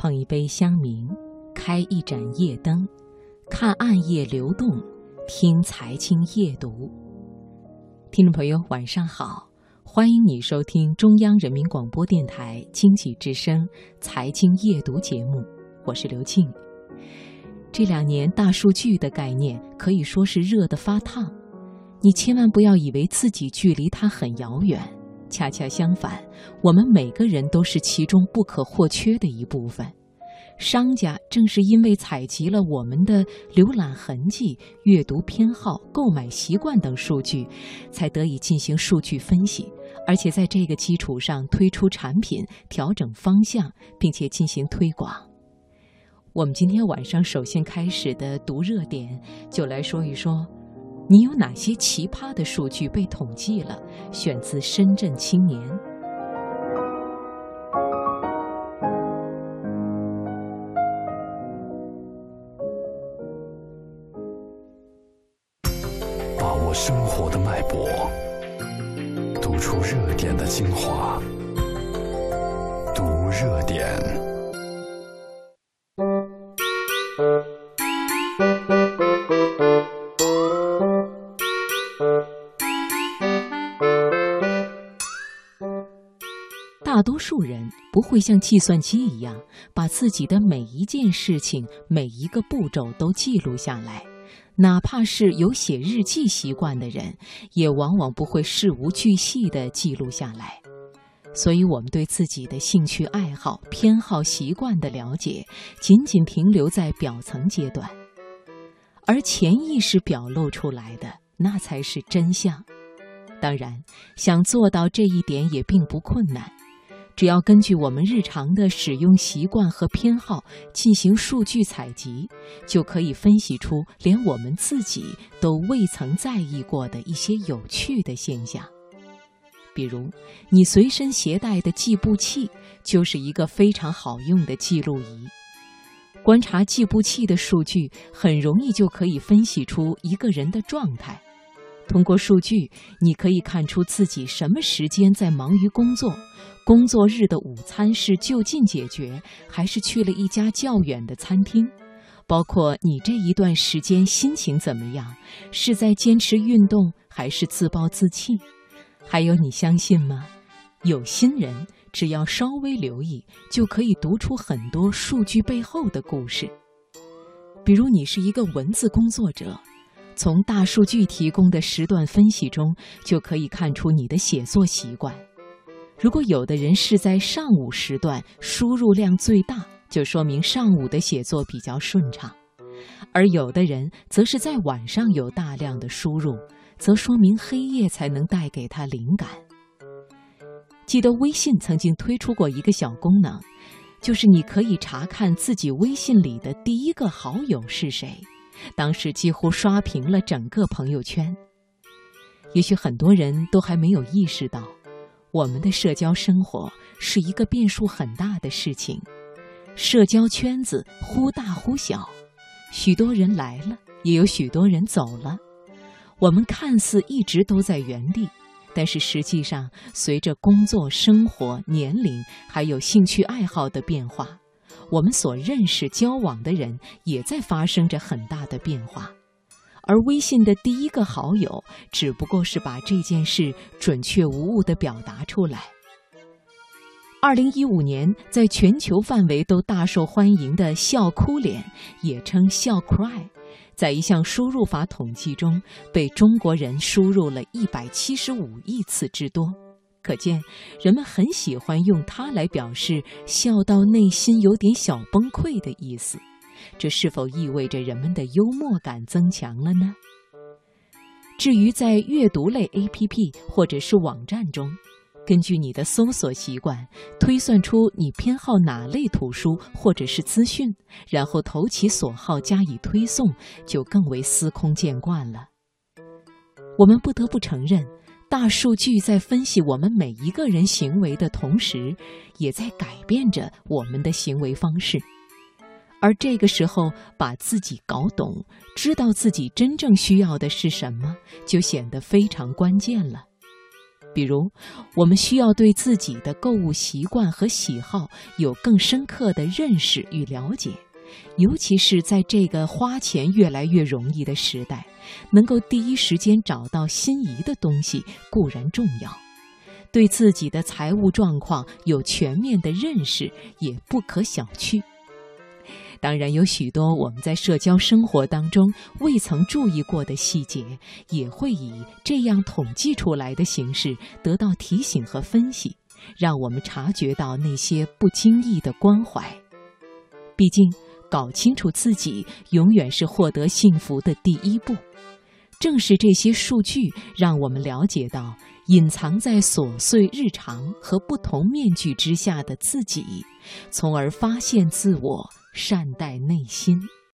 捧一杯香茗，开一盏夜灯，看暗夜流动，听财经夜读。听众朋友，晚上好，欢迎你收听中央人民广播电台经济之声财经夜读节目，我是刘静。这两年大数据的概念可以说是热得发烫，你千万不要以为自己距离它很遥远。恰恰相反，我们每个人都是其中不可或缺的一部分。商家正是因为采集了我们的浏览痕迹、阅读偏好、购买习惯等数据，才得以进行数据分析，而且在这个基础上推出产品、调整方向，并且进行推广。我们今天晚上首先开始的读热点，就来说一说。你有哪些奇葩的数据被统计了？选自《深圳青年》。把握生活的脉搏，读出热点的精华，读热点。大多数人不会像计算机一样，把自己的每一件事情、每一个步骤都记录下来。哪怕是有写日记习惯的人，也往往不会事无巨细地记录下来。所以，我们对自己的兴趣爱好、偏好、习惯的了解，仅仅停留在表层阶段，而潜意识表露出来的，那才是真相。当然，想做到这一点也并不困难。只要根据我们日常的使用习惯和偏好进行数据采集，就可以分析出连我们自己都未曾在意过的一些有趣的现象。比如，你随身携带的计步器就是一个非常好用的记录仪。观察计步器的数据，很容易就可以分析出一个人的状态。通过数据，你可以看出自己什么时间在忙于工作，工作日的午餐是就近解决，还是去了一家较远的餐厅？包括你这一段时间心情怎么样，是在坚持运动，还是自暴自弃？还有，你相信吗？有心人只要稍微留意，就可以读出很多数据背后的故事。比如，你是一个文字工作者。从大数据提供的时段分析中，就可以看出你的写作习惯。如果有的人是在上午时段输入量最大，就说明上午的写作比较顺畅；而有的人则是在晚上有大量的输入，则说明黑夜才能带给他灵感。记得微信曾经推出过一个小功能，就是你可以查看自己微信里的第一个好友是谁。当时几乎刷屏了整个朋友圈。也许很多人都还没有意识到，我们的社交生活是一个变数很大的事情，社交圈子忽大忽小，许多人来了，也有许多人走了。我们看似一直都在原地，但是实际上，随着工作、生活、年龄还有兴趣爱好的变化。我们所认识、交往的人也在发生着很大的变化，而微信的第一个好友只不过是把这件事准确无误地表达出来。二零一五年，在全球范围都大受欢迎的“笑哭脸”也称“笑 cry”，在一项输入法统计中，被中国人输入了一百七十五亿次之多。可见，人们很喜欢用它来表示笑到内心有点小崩溃的意思。这是否意味着人们的幽默感增强了呢？至于在阅读类 APP 或者是网站中，根据你的搜索习惯推算出你偏好哪类图书或者是资讯，然后投其所好加以推送，就更为司空见惯了。我们不得不承认。大数据在分析我们每一个人行为的同时，也在改变着我们的行为方式。而这个时候，把自己搞懂，知道自己真正需要的是什么，就显得非常关键了。比如，我们需要对自己的购物习惯和喜好有更深刻的认识与了解，尤其是在这个花钱越来越容易的时代，能够第一时间找到心仪的东西固然重要，对自己的财务状况有全面的认识也不可小觑。当然，有许多我们在社交生活当中未曾注意过的细节，也会以这样统计出来的形式得到提醒和分析，让我们察觉到那些不经意的关怀。毕竟，搞清楚自己永远是获得幸福的第一步。正是这些数据，让我们了解到隐藏在琐碎日常和不同面具之下的自己，从而发现自我。善待内心。